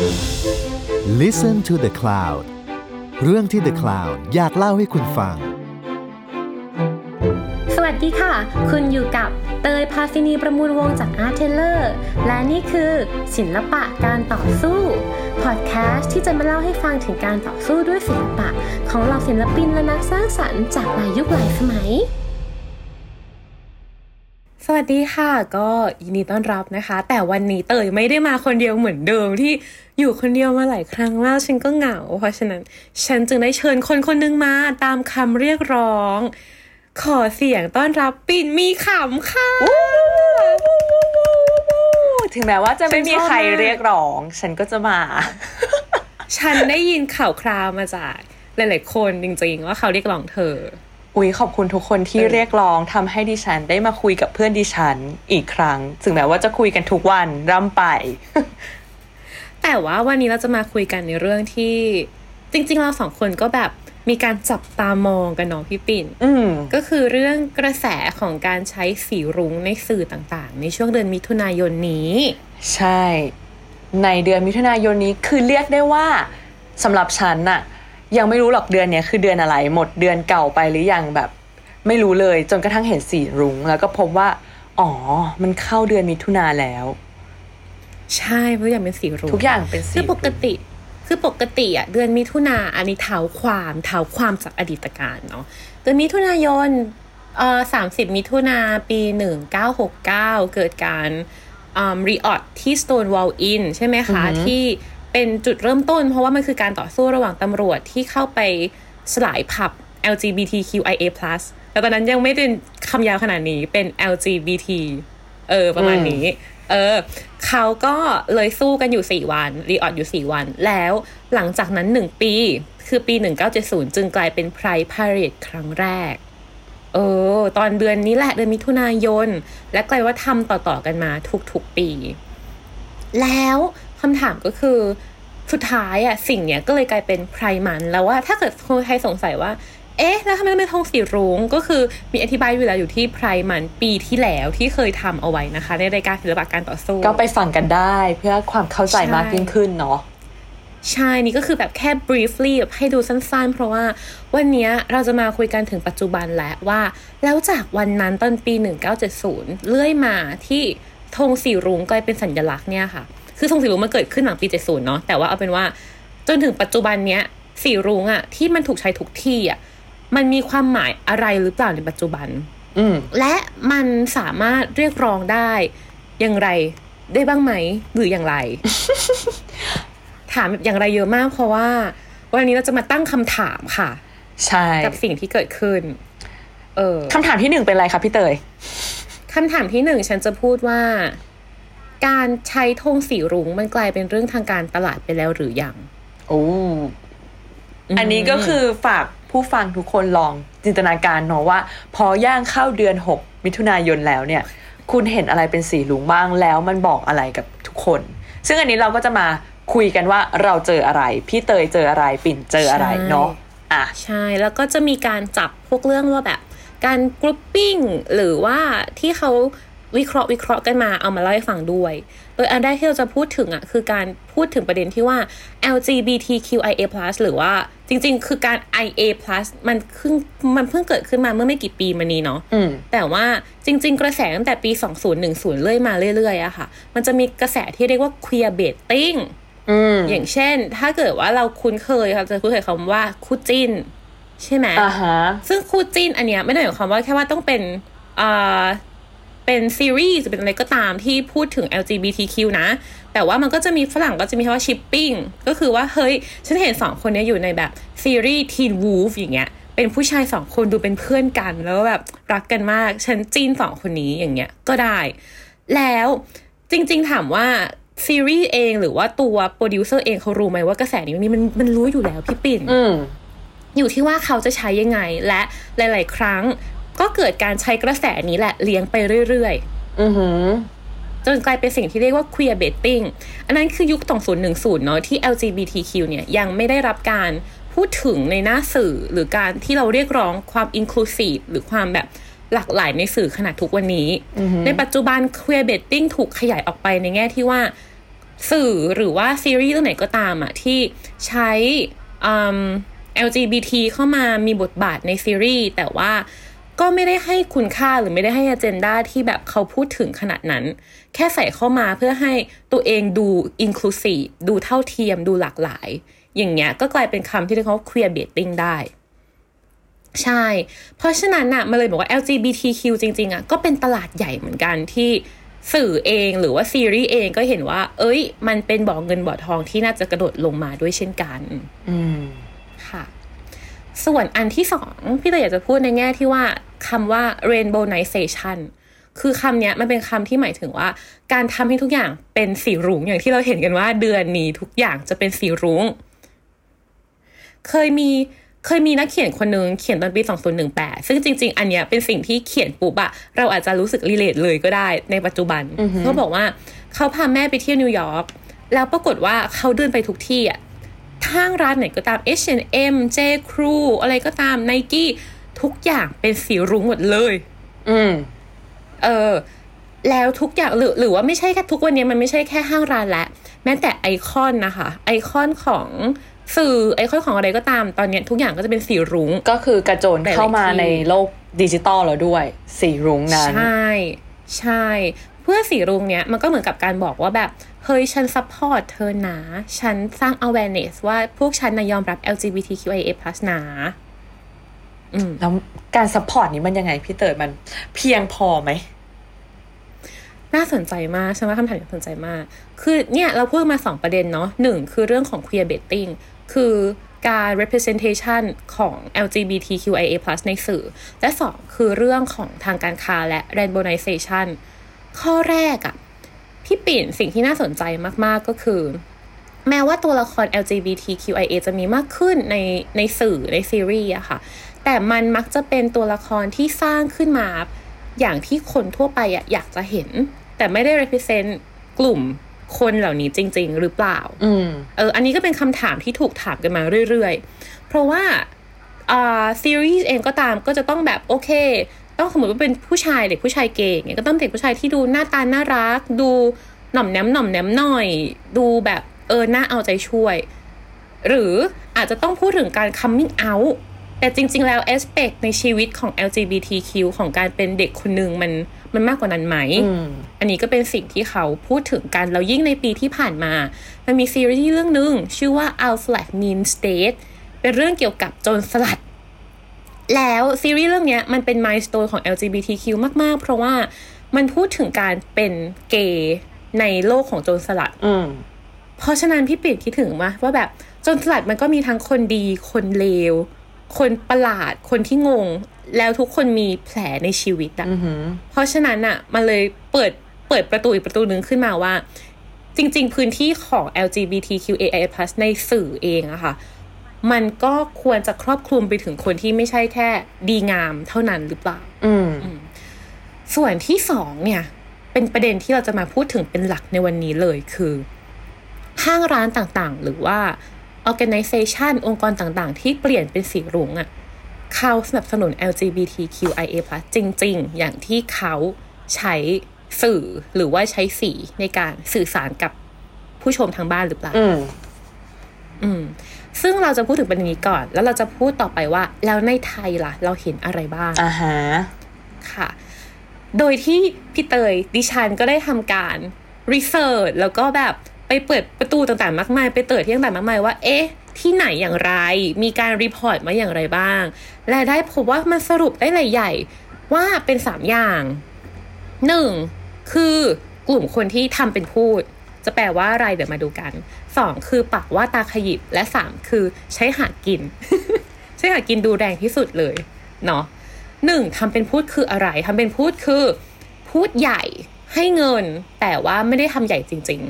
Listen to the Cloud เรื่องที่ The Cloud อยากเล่าให้คุณฟัง สวัสดีค่ะ คุณอยู่กับเตยพาซินีประมูลวงจากอาร์เทเลอร์และนี่คือศิลปะการต่อสู้พอดแคสต์ที่จะมาเล่าให้ฟังถึงการต่อสู้ด้วยศิลปะ ของเหล่าศิลปินและนักสร้างสรรค์จากหลายยุคหลายสมัย วัสดีค่ะ ก็ยินดีต้อนรับนะคะ แต่วันนี้เตยไม่ได้มาคนเดียวเหมือนเดิมที่อยู่คนเดียวมาหลายครั้งแล้วฉันก็เหงา เพราะฉะนั้น ฉันจึงได้เชิญคนคนหนึงมาตามคำเรียกร้อง ขอเสียงต้อนรับปิ่นมีขำค่ะ ถึงแม้ว่าจะไม่มีใครเรียกร้อง ฉันก็จะมา ฉันได้ยินข่าวคราวมาจากหลายๆคนจริงๆว่าเขาเรียกร้องเธอ อุ๊ยขอบคุณทุกคนที่เออเรียกร้องทำให้ดิฉันได้มาคุยกับเพื่อนดิฉันอีกครั้ง ถึงแม้ว่าจะคุยกันทุกวันร่ำไป แต่ว่าวันนี้เราจะมาคุยกันในเรื่องที่ จริง ๆ เราสองคนก็แบบมีการจับตามองกันเนาะพี่ปิ่นอืมก็คือเรื่องกระแสของการใช้สีรุ้งในสื่อต่างๆ ในช่วงเดือนมิถุนายนนี้ ใช่ ในเดือนมิถุนายนนี้คือเรียกได้ว่าสำหรับฉันน่ะ ยังไม่รู้หรอกเดือนเนี้ยคือเดือนอะไร หมดเดือนเก่าไปหรือยังแบบ ไม่รู้เลยจนกระทั่งเห็นสีรุ้งแล้วก็พบว่า อ๋อ มันเข้าเดือนมิถุนาแล้ว ใช่เพราะอย่างเป็นสีรุ้งทุกอย่างเป็นสีคือปกติคือปกติอะเดือนมิถุนาอันนี้เท้าความเท้าความจากอดีตการเนาะเดือนมิถุนายนเอ่อสามสิบมิถุนาปีหนึ่งเก้าหกเก้าเกิดการอ่ารีออดที่ Stonewall Inn ใช่ไหมคะ ที่ เป็นจุดเริ่มต้น เพราะว่ามันคือการต่อสู้ระหว่างตำรวจที่เข้าไปสลายผับ LGBTQIA+ แล้วตอนนั้นยังไม่เป็นคำยาวขนาดนี้เป็น LGBT เออ ประมาณนี้ เออ เขาก็เลยสู้กันอยู่ 4 วัน รีออดอยู่ 4 วัน แล้วหลังจากนั้น 1 ปี คือปี 1970 จึงกลายเป็นไพร์พาเรดครั้งแรก เออ ตอนเดือนนี้แหละเดือนมิถุนายน และกลายว่าทำต่อ ๆ กันมาทุก ๆ ปี แล้ว คำถามก็คือสุดท้ายอะสิ่งเนี้ยก็เลยกลายเป็นไพร์มันแล้วว่าถ้าเกิดคนไทยสงสัยว่า เอ๊ะ แล้วทำไมต้องเป็นธงสีรุ้งก็คือมีอธิบายอยู่แล้วอยู่ที่ไพร์มันปีที่แล้วที่เคยทำเอาไว้นะคะ ในรายการศิลปะการต่อสู้ ก็ไปฟังกันได้เพื่อความเข้าใจใช่มากยิ่งขึ้นเนาะใช่ นี่ก็คือแบบแค่ briefly แบบให้ดูสั้นๆ เพราะว่าวันเนี้ยเราจะมาคุยกันถึงปัจจุบันแล้วว่า แล้วจากวันนั้นตอนปี 1970 เลื่อยมาที่ธงสีรุ้งกลายเป็นสัญลักษณ์เนี่ยค่ะ คือธงสีรุ้งมันเกิดขึ้นหลังปี 70 เนาะแต่ว่าเอาเป็นว่าจนถึงปัจจุบันเนี้ยสีรุ้งอะที่มันถูกใช้ทุกที่อะมันมีความหมายอะไรหรือเปล่าในปัจจุบันอืมและมันสามารถเรียกร้องได้อย่างไรได้บ้างไหมหรืออย่างไร ถามแบบอย่างไรเยอะมากเพราะว่า วันนี้เราจะมาตั้งคำถามค่ะ ใช่ กับสิ่งที่เกิดขึ้น เออคำถามที่หนึ่งเป็นอะไรคะพี่เตยคำถามที่หนึ่งฉันจะพูดว่า การใช้ธงสีรุ้งมันกลายเป็นเรื่องทางการตลาดไปแล้วหรือยังโอ้อันนี้ก็คือฝากผู้ฟังทุกคนลองจินตนาการเนาะว่า พอย่างเข้าเดือน 6 มิถุนายนแล้วเนี่ย คุณเห็นอะไรเป็นสีลุงบ้างแล้วมันบอกอะไรกับทุกคน ซึ่งอันนี้เราก็จะมาคุยกันว่าเราเจออะไร พี่เตยเจออะไรปิ่นเจออะไรใช่เนาะอะใช่แล้วก็จะมีการจับพวกเรื่องว่าแบบ การกรุ๊ปปิ้งหรือว่าที่เขา วิเคราะห์วิเคราะห์กันมาเอามาเล่าให้ฟังด้วย โดยอันแรกที่เราจะพูดถึงอะคือการพูดถึงประเด็นที่ว่า LGBTQIA+ หรือว่าจริงๆ คือการ IA+ มันเพิ่งมันเพิ่งเกิดขึ้นมาเมื่อไม่กี่ปีมานี้เนาะอืมแต่ว่าจริง ๆ กระแสตั้งแต่ปี 2010 เรื่อยมาเรื่อยๆอะค่ะ มันจะมีกระแสที่เรียกว่า queer baiting อืมอย่างเช่น ถ้าเกิดว่าเราคุ้นเคยเราจะคุ้นเคยคำว่าคู่จิ้น ใช่ไหมอ่าฮะซึ่งคู่จิ้นอันเนี้ยไม่ได้หมายความว่าแค่ว่าต้องเป็นอ่า เป็นซีรีส์เป็นอะไรก็ตามที่พูดถึง LGBTQ นะ แต่ว่ามันก็จะมีฝรั่งก็จะมีคำว่า shipping ก็คือว่าเฮ้ย ฉันเห็นสองคนเนี้ยอยู่ในแบบซีรีส์ Teen Wolf อย่างเงี้ยเป็นผู้ชายสองคนดูเป็นเพื่อนกันแล้วก็แบบรักกันมาก ฉันจิ้นสองคนนี้อย่างเงี้ยก็ได้ แล้วจริง ๆ ถามว่าซีรีส์เองหรือว่าตัวโปรดิวเซอร์เองเขารู้ไหมว่ากระแสนี้มันมีมันมันรู้อยู่แล้วพี่ปิ่นอืมอยู่ที่ว่าเขาจะใช้ยังไง และหลาย ๆ ครั้ง ก็เกิดการใช้กระแสนี้แหละเลี้ยงไปเรื่อยอือหือๆจนกลายเป็นสิ่งที่เรียกว่า queer baiting อันนั้นคือยุค 2010 เนาะที่ LGBTQ เนี่ยยังไม่ได้รับการพูดถึงในหน้าสื่อหรือการที่เราเรียกร้องความ inclusive หรือความแบบหลากหลายในสื่อขนาดทุกวันนี้ ในปัจจุบัน queer baiting ถูกขยายออกไปในแง่ที่ว่าสื่อหรือว่าซีรีส์เรื่องไหนก็ตามอะที่ใช้อืม LGBT เข้ามามีบทบาทในซีรีส์แต่ว่า ก็ไม่ได้ให้คุณค่าหรือไม่ได้ให้อเจนดาที่แบบเขาพูดถึงขนาดนั้น แค่ใส่เข้ามาเพื่อให้ตัวเองดู inclusive ดูเท่าเทียมดูหลากหลาย อย่างเงี้ยก็กลายเป็นคำที่เขา queer baiting ได้ ใช่ เพราะฉะนั้นน่ะมันเลยบอกว่า LGBTQ จริงๆอะก็เป็นตลาดใหญ่เหมือนกันที่สื่อเองหรือว่าซีรีส์เองก็เห็นว่า เอ้ย มันเป็นบ่อเงินบ่อทองที่น่าจะกระโดดลงมาด้วยเช่นกัน อืม ค่ะ ส่วนอันที่สองพี่เตยอยากจะพูดในแง่ที่ว่าคำว่า rainbowization คือคำเนี้ยมันเป็นคำที่หมายถึงว่า การทำให้ทุกอย่างเป็นสีรุ้งอย่างที่เราเห็นกันว่าเดือนนี้ทุกอย่างจะเป็นสีรุ้ง เคยมีเคยมีนักเขียนคนหนึ่งเขียนตอนปี 2018 ซึ่งจริง ๆ อันเนี้ยเป็นสิ่งที่เขียนปุ๊บอะเราอาจจะรู้สึกรีเลทเลยก็ได้ในปัจจุบันเขาบอกว่าเขาพาแม่ไปเที่ยวนิวยอร์กแล้วปรากฏว่าเขาเดินไปทุกที่อะ ห้างร้านไหนก็ตาม H&M J Crew อะไรก็ตาม Nike ทุกอย่างเป็นสีรุ้งหมดเลย อืม เออ แล้วทุกอย่างหรือหรือว่าไม่ใช่แค่ทุกวันนี้มันไม่ใช่แค่ห้างร้านและ แม้แต่ไอคอนนะคะ ไอคอนของสื่อไอคอนของอะไรก็ตามตอนเนี้ยทุกอย่างก็จะเป็นสีรุ้ง ก็คือกระโจนเข้ามาในโลกดิจิตอลแล้วด้วย สีรุ้งนั้น ใช่ ใช่ เพื่อสีรุ้งเนี้ยมันก็เหมือนกับการบอกว่าแบบเฮ้ยฉัน support เธอนะฉันสร้าง awareness ว่าพวกฉันนะยอมรับ LGBTQIA+ นะอืมแล้วการ support นี้มันยังไงพี่เต๋อมันเพียงพอไหม น่าสนใจมากใช่ไหมคำถามน่าสนใจมาก คือเนี่ยเราพูดมาสองประเด็นเนาะหนึ่งคือเรื่องของ queer baiting คือการ representation ของ LGBTQIA+ ในสื่อ และสองคือเรื่องของทางการค้าและ rainbowization ข้อแรกอะพี่ปิ่นสิ่งที่น่าสนใจมากๆก็คือ แม้ว่าตัวละคร LGBTQIA จะมีมากขึ้นในในสื่อในซีรีส์อะค่ะ แต่มันมักจะเป็นตัวละครที่สร้างขึ้นมา อย่างที่คนทั่วไปอะอยากจะเห็น แต่ไม่ได้ represent กลุ่มคนเหล่านี้จริง ๆ หรือเปล่าอืมเออ อันนี้ก็เป็นคำถามที่ถูกถามกันมาเรื่อย ๆ เพราะว่าอ่าซีรีส์เองก็ตามก็จะต้องแบบโอเค ต้องสมมติว่าเป็นผู้ชายเด็กผู้ชายเก่งเนี่ยก็ต้องเด็กผู้ชายที่ดูหน้าตาน่ารัก ดูหน่อมแนมหน่อมแนมหน่อย ดูแบบเออน่าเอาใจช่วย หรืออาจจะต้องพูดถึงการ coming out แต่จริง ๆ แล้ว aspect ในชีวิตของ LGBTQ ของการเป็นเด็กคนหนึ่งมันมันมากกว่านั้นไหมอืมอันนี้ก็เป็นสิ่งที่เขาพูดถึงกัน แล้วยิ่งในปีที่ผ่านมา มันมีซีรีส์เรื่องหนึ่งชื่อว่า Our Flag Mean State เป็นเรื่องเกี่ยวกับโจรสลัด แล้วซีรีส์เรื่องเนี้ยมันเป็นม s ส o n e ของ LGBTQ มาก ๆ เพราะว่ามันพูดถึงการเป็นเกย์ในโลกของโจรสลัดอืมเพราะฉะนั้นพี่ปิ่นคิดถึงว่าว่าแบบโจนสลัดมันก็มีทั้งคนดี คนเลว คนประหลาด คนที่งง แล้วทุกคนมีแผลในชีวิตอะอือหือเพราะฉะนั้นอะมันเลยเปิดเปิดประตูอีกประตูหนึ่งขึ้นมาว่า จริง ๆ พื้นที่ของ LGBTQAI+ ในสื่อเองอะค่ะ มันก็ควรจะครอบคลุมไปถึงคนที่ไม่ใช่แค่ดีงามเท่านั้นหรือเปล่าอืมส่วนที่สองเนี่ย เป็นประเด็นที่เราจะมาพูดถึงเป็นหลักในวันนี้เลยคือ ห้างร้านต่างๆ หรือว่า organization องค์กรต่างๆ ที่เปลี่ยนเป็นสีรุ้งอะ่ะ เขาสนับสนุน LGBTQIA+ จริง ๆ อย่างที่เขาใช้สื่อหรือว่าใช้สีในการสื่อสารกับผู้ชมทางบ้านหรือเปล่า อืม อืม ซึ่งเราจะพูดถึงประเด็นนี้ก่อน แล้วเราจะพูดต่อไปว่า แล้วในไทยล่ะ เราเห็นอะไรบ้างอ่าฮะค่ะ โดยที่พี่เตยดิฉันก็ได้ทำการ research แล้วก็แบบไปเปิดประตูต่างๆมากมาย ไปเปิดที่ต่างๆมากมายว่า เอ๊ะ ที่ไหนอย่างไร มีการ report มาอย่างไรบ้าง และได้พบว่ามันสรุปได้หลายใหญ่ว่าเป็นสามอย่างหนึ่งคือกลุ่มคนที่ทำเป็นพูด จะแปลว่าอะไรเดี๋ยวมาดูกันสองคือปากว่าตาขยิบและสามคือใช้หากิน ใช้หากินดูแรงที่สุดเลยเนาะหนึ่งทำเป็นพูดคืออะไรทำเป็นพูดคือ พูดใหญ่ให้เงิน แต่ว่าไม่ได้ทำใหญ่จริง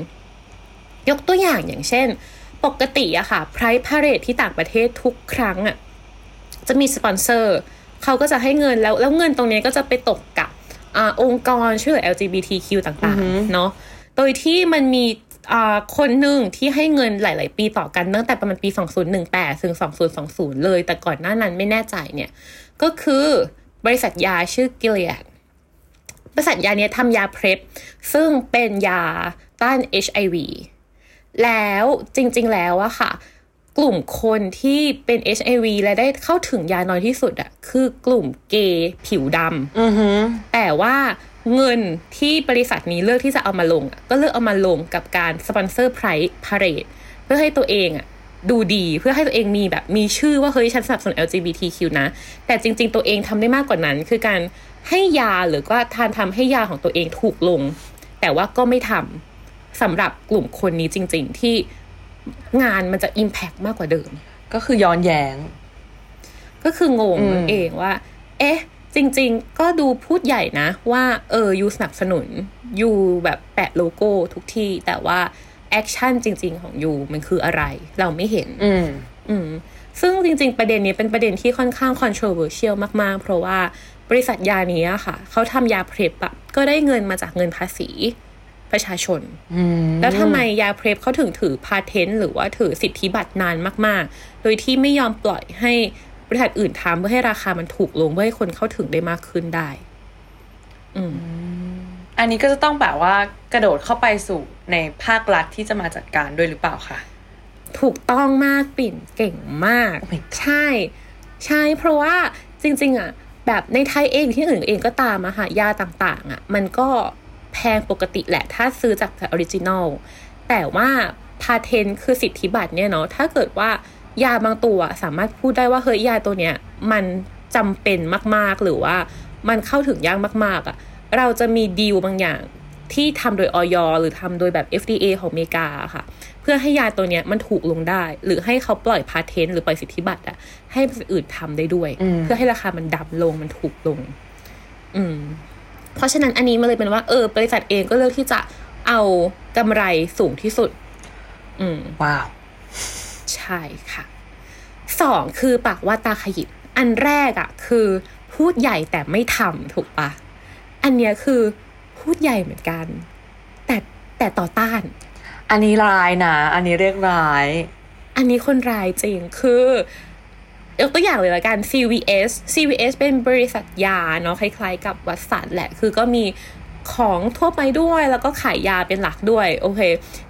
ๆ ยกตัวอย่างอย่างเช่น ปกติอะค่ะไพร์พาเรทที่ต่างประเทศทุกครั้งอะจะมีสปอนเซอร์เขาก็จะให้เงินแล้วแล้วเงินตรงนี้ก็จะไปตกกับอาองค์กรช่วยเหลือ LGBTQ ต่างๆ เนาะโดยที่มันมีอ่าคนหนึ่งที่ให้เงินหลาย ๆ ปีต่อกันตั้งแต่ประมาณปี 2018 ถึง 2020 เลย แต่ก่อนหน้านั้นไม่แน่ใจเนี่ย ก็คือบริษัทยาชื่อ Gilead บริษัทยาเนี้ยทำยาเพร p ซึ่งเป็นยาต้าน HIV แล้วจริง ๆ แล้วอะค่ะ กลุ่มคนที่เป็น HIV และได้เข้าถึงยาน้อยที่สุดอะคือกลุ่มเกย์ผิวดำอือหือแต่ว่า เงินที่บริษัทนี้เลือกที่จะเอามาลงอะก็เลือกเอามาลงกับการสปอนเซอร์ไพรส์พาเรดเพื่อให้ตัวเองอะดูดีเพื่อให้ตัวเองมีแบบมีชื่อว่าเฮ้ยฉันสนับสนุน LGBTQ นะ แต่จริง ๆ ตัวเองทำได้มากกว่านั้น คือการให้ยาหรือว่าทานทำให้ยาของตัวเองถูกลง แต่ว่าก็ไม่ทำสำหรับกลุ่มคนนี้จริง ๆ ที่งานมันจะ Impact มากกว่าเดิม ก็คือย้อนแย้ง ก็คืองงอืมนั่นเองว่า เอ๊ะ จริงๆ ก็ดูพูดใหญ่นะว่าเออ you สนับสนุน you แบบแปะโลโก้ทุกที่ แต่ว่า action จริง ๆ ของ you มันคืออะไร เราไม่เห็น อืมอืมซึ่งจริง ๆ ประเด็นนี้เป็นประเด็นที่ค่อนข้าง controversial มาก ๆ เพราะว่าบริษัทยานี้อะค่ะ เขาทำยา PrEP อะก็ได้เงินมาจากเงินภาษีประชาชนอืมแล้วทำไมยา PrEP เขาถึงถือ patent หรือว่าถือสิทธิบัตรนานมาก ๆ โดยที่ไม่ยอมปล่อยให้ บริษัทอื่นทำเพื่อให้ราคามันถูกลงเพื่อให้คนเข้าถึงได้มากขึ้นได้ อืมอันนี้ก็จะต้องแบบว่ากระโดดเข้าไปสู่ในภาครัฐที่จะมาจัดการด้วยหรือเปล่าคะถูกต้องมากปิ่นเก่งมาก Oh my god ใช่ ใช่เพราะว่าจริง ๆ อะ แบบในไทยเองที่อื่นเองก็ตามอะค่ะยาต่างๆ อะ มันก็แพงปกติแหละ ถ้าซื้อจาก originalแต่ว่าพาเทนคือสิทธิบัตรเนี่ยเนาะถ้าเกิดว่า ยาบางตัวสามารถพูดได้ว่าเฮ้ยยาตัวเนี้ยมันจำเป็นมากๆ หรือว่ามันเข้าถึงยากมากๆอะเราจะมีดีลบางอย่างที่ทำโดยออยหรือทำโดยแบบ FDA ของอเมริกาอะค่ะ เพื่อให้ยาตัวเนี้ยมันถูกลงได้ หรือให้เขาปล่อยพาเทนต์หรือปล่อยสิทธิบัตรอะให้บริษัทอื่นทำได้ด้วยอืมเพื่อให้ราคามันดำลงมันถูกลง อืม เพราะฉะนั้นอันนี้มันเลยเป็นว่าเออบริษัทเองก็เลือกที่จะเอากำไรสูงที่สุด อืมว้าว ใช่ค่ะสองคือปากว่าตาขยิบ อันแรกอะคือพูดใหญ่แต่ไม่ทำถูกปะอันเนี้ยคือพูดใหญ่เหมือนกัน แต่แต่ต่อต้าน อันนี้ร้ายนะ อันนี้เรียกร้าย อันนี้คนร้ายจริงคือยกตัวอย่างเลยละกัน CVS CVS เป็นบริษัทยาเนาะคล้ายๆ กับวัตสันแหละ คือก็มีของทั่วไปด้วยแล้วก็ขายยาเป็นหลักด้วย โอเค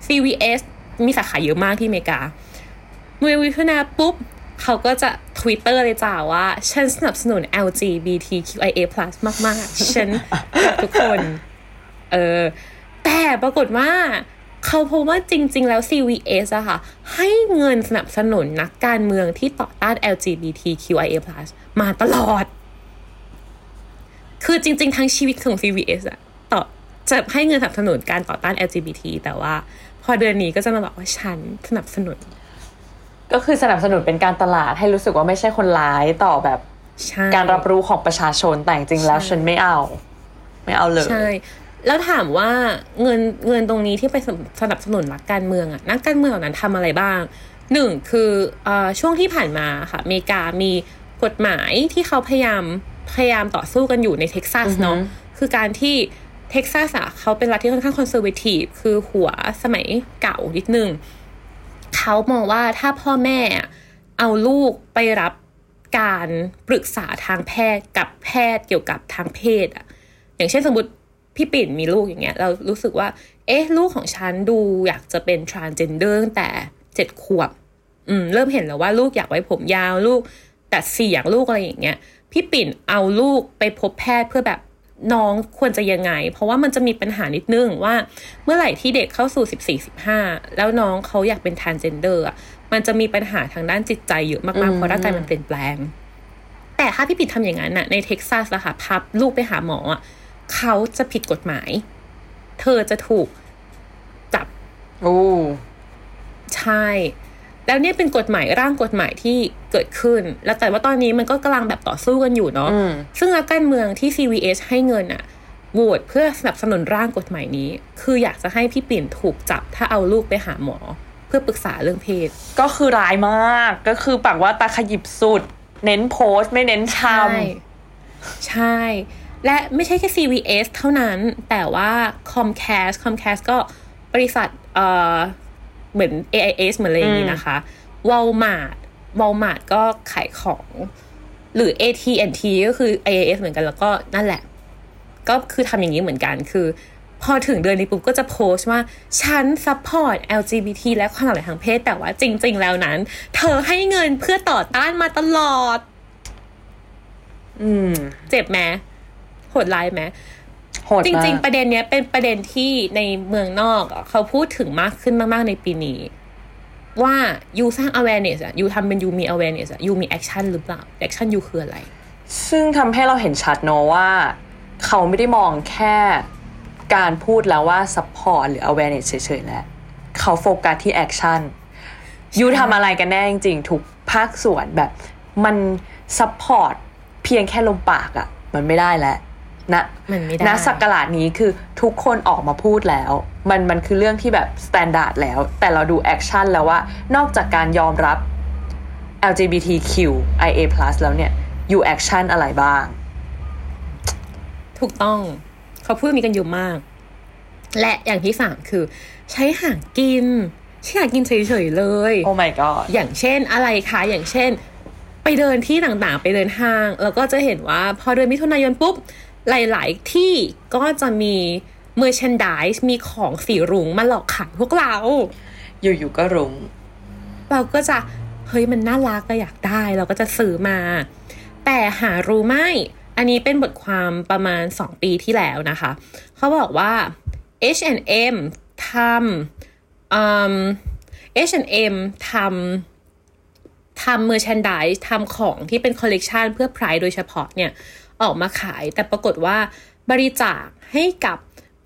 CVS มีสาขาเยอะมากที่อเมริกา เมื่อวิทนาปุ๊บ เขาก็จะ Twitter เลยจ้าว่า ฉันสนับสนุน LGBTQIA+ มาก ๆ ฉันรักทุกคน เออ แต่ปรากฏว่าเขาพบว่าจริง ๆ แล้ว CVS อะค่ะ ให้เงินสนับสนุนนักการเมืองที่ต่อต้าน LGBTQIA+ มาตลอด คือจริง ๆ ทั้งชีวิตของ CVS อะต่อจะให้เงินสนับสนุนการต่อต้าน LGBT แต่ว่า พอเดือนนี้ก็จะมาบอกว่าฉันสนับสนุน ก็คือสนับสนุนเป็นการตลาดให้รู้สึกว่าไม่ใช่คนร้ายต่อแบบใช่การรับรู้ของประชาชนแต่จริงๆแล้วใช่ฉันไม่เอา ไม่เอาเลยใช่แล้วถามว่าเงินเงินตรงนี้ที่ไปสนับสนับสนุนนักการเมืองอะนักการเมืองเหล่านั้นทำอะไรบ้างหนึ่งคือเออช่วงที่ผ่านมาค่ะอเมริกามีกฎหมายที่เขาพยายามพยายามต่อสู้กันอยู่ในเท็กซัสเนาะคือการที่เท็กซัสอะเขาเป็นรัฐที่ค่อนข้าง conservative คือหัวสมัยเก่านิดนึง เขามองว่าถ้าพ่อแม่เอาลูกไปรับการปรึกษาทางแพทย์กับแพทย์เกี่ยวกับทางเพศอะอย่างเช่นสมมติพี่ปิ่นมีลูกอย่างเงี้ยเรารู้สึกว่า เอ๊ะ ลูกของฉันดูอยากจะเป็น transgender ตั้งแต่เจ็ดขวบ อืม เริ่มเห็นแล้วว่าลูกอยากไว้ผมยาวลูกแต่เสียงลูกอะไรอย่างเงี้ย พี่ปิ่นเอาลูกไปพบแพทย์เพื่อแบบ น้องควรจะยังไง เพราะว่ามันจะมีปัญหานิดนึงว่าเมื่อไหร่ที่เด็กเข้าสู่ 14 15 แล้วน้องเขาอยากเป็น transgender อะมันจะมีปัญหาทางด้านจิตใจเยอะมากๆ เพราะร่างกายมันเปลี่ยนแปลง แต่ถ้าพี่ปิ่นทำอย่างนั้นน่ะในเท็กซัสอะค่ะพับลูกไปหาหมออะเขาจะผิดกฎหมาย เธอจะถูกจับ โอ้ ใช่ แล้วเนี่ยเป็นกฎหมายร่างกฎหมายที่เกิดขึ้น แล้วแต่ว่าตอนนี้มันก็กำลังแบบต่อสู้กันอยู่เนาะอืมซึ่งนักการเมืองที่ CVS ให้เงินอะโหวตเพื่อสนับสนุนร่างกฎหมายนี้ คืออยากจะให้พี่ปิ่นถูกจับถ้าเอาลูกไปหาหมอ เพื่อปรึกษาเรื่องเพศ ก็คือร้ายมากก็คือปากว่าตาขยิบสุด เน้นโพสต์ไม่เน้นทใช่ใช่ และไม่ใช่แค่ CVS เท่านั้น แต่ว่า Comcast Comcast ก็บริษัทเอ่อ เหมือน AIS เหมือนอะไรอย่างนี้นะคะ Walmart Walmart ก็ขายของ หรือ AT&T ก็คือ AIS เหมือนกันแล้วก็นั่นแหละ ก็คือทำอย่างนี้เหมือนกันคือ พอถึงเดือนนี้ปุ๊บก็จะโพสต์ว่า ฉัน support LGBT และความหลากหลายทางเพศ แต่ว่าจริง ๆ แล้วนั้น เธอให้เงินเพื่อต่อต้านมาตลอด อืม เจ็บไหมโหดร้ายไหมโหดมากจริง ๆ ประเด็นเนี้ยเป็นประเด็นที่ในเมืองนอกอะเขาพูดถึงมากขึ้นมาก ๆ ในปีนี้ ว่า you สร้าง awareness อะ you ทำเป็น you มี awareness อะ you มี action หรือเปล่า action you คืออะไร ซึ่งทำให้เราเห็นชัดเนอะว่า เขาไม่ได้มองแค่การพูดแล้วว่า support หรือ awareness เฉยๆแล้วเขาโฟกัสที่ action ยูทำอะไรกันแน่จริงๆทุกภาคส่วนแบบมัน support เพียงแค่ลมปากอะมันไม่ได้แล้ว นะมันไม่ได้ณสักกลาดนี้คือทุกคนออกมาพูดแล้ว มันมันคือเรื่องที่แบบ standard แล้ว แต่เราดู action แล้วว่านอกจากการยอมรับ LGBTQIA+ แล้วเนี่ย you action อะไรบ้าง ถูกต้อง เขาพูดมีกันอยู่มาก และอย่างที่สามคือ ใช้หางกิน ใช้หางกินเฉยๆเลย Oh my god อย่างเช่นอะไรคะ อย่างเช่น ไปเดินที่ต่างๆ ไปเดินห้าง แล้วก็จะเห็นว่าพอเดือนมิถุนายนปุ๊บ หลาย ๆ ที่ก็จะมี merchandise มีของสีรุ้งมาหลอกขายพวกเรา อยู่ๆก็รุ้งเราก็จะ เฮ้ยมันน่ารักก็อยากได้เราก็จะซื้อมา แต่หารู้ไหมอันนี้เป็นบทความประมาณ 2 ปีที่แล้วนะคะ เขาบอกว่า H&M ทำอืม H&M ทำทำ merchandise ทำของที่เป็นคอลเลกชันเพื่อ Pride โดยเฉพาะเนี่ย ออกมาขาย แต่ปรากฏว่าบริจาคให้กับ